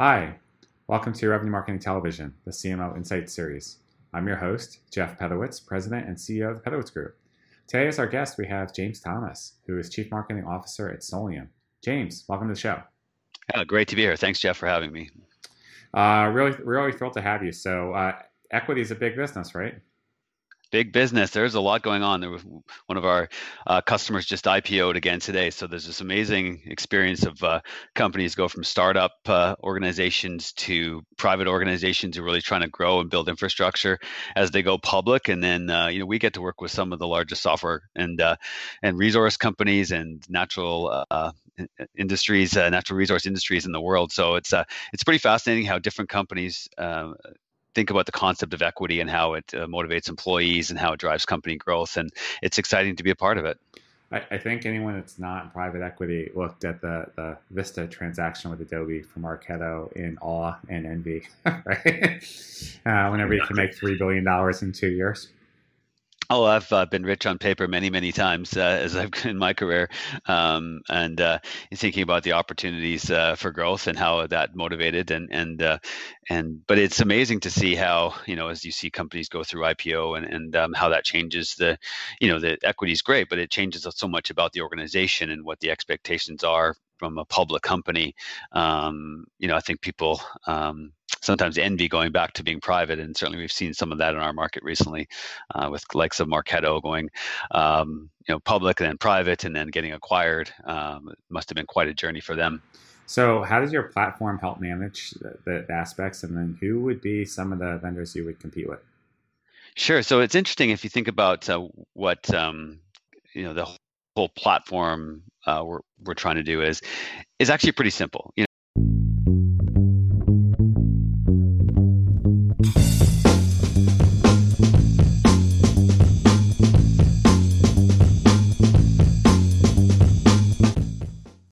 Hi, welcome to Revenue Marketing Television, the CMO Insights series. I'm your host, Jeff Pedowitz, President and CEO of the Pedowitz Group. Today, as our guest, we have James Thomas, who is Chief Marketing Officer at Solium. James, welcome to the show. Yeah, great to be here. Thanks, Jeff, for having me. Uh, really, really thrilled to have you. So, uh, equity is a big business, right? Big business. There's a lot going on. There was one of our uh, customers just IPO'd again today. So there's this amazing experience of uh, companies go from startup uh, organizations to private organizations who are really trying to grow and build infrastructure as they go public. And then uh, you know we get to work with some of the largest software and uh, and resource companies and natural uh, industries, natural resource industries in the world. So it's it's pretty fascinating how different companies think about the concept of equity and how it uh, motivates employees and how it drives company growth. And it's exciting to be a part of it. I, I, think anyone that's not in private equity looked at the, the Vista transaction with Adobe from Marketo in awe and envy, right? Uh, whenever you can make $3 billion in two years. Oh, I've uh, been rich on paper many, many times uh, as I've in my career, um, and uh, thinking about the opportunities uh, for growth and how that motivated and and uh, and. But it's amazing to see how you know as you see companies go through IPO and and um, how that changes the, you know, the equity is great, but it changes so much about the organization and what the expectations are from a public company. Um, you know, I think people. Um, sometimes envy going back to being private, and certainly we've seen some of that in our market recently, uh, with likes of Marketo going, um, you know, public and then private, and then getting acquired. Um, it must have been quite a journey for them. So, how does your platform help manage the, the aspects, and then who would be some of the vendors you would compete with? Sure. So it's interesting if you think about uh, what um, you know the whole platform uh, we're we're trying to do is is actually pretty simple. You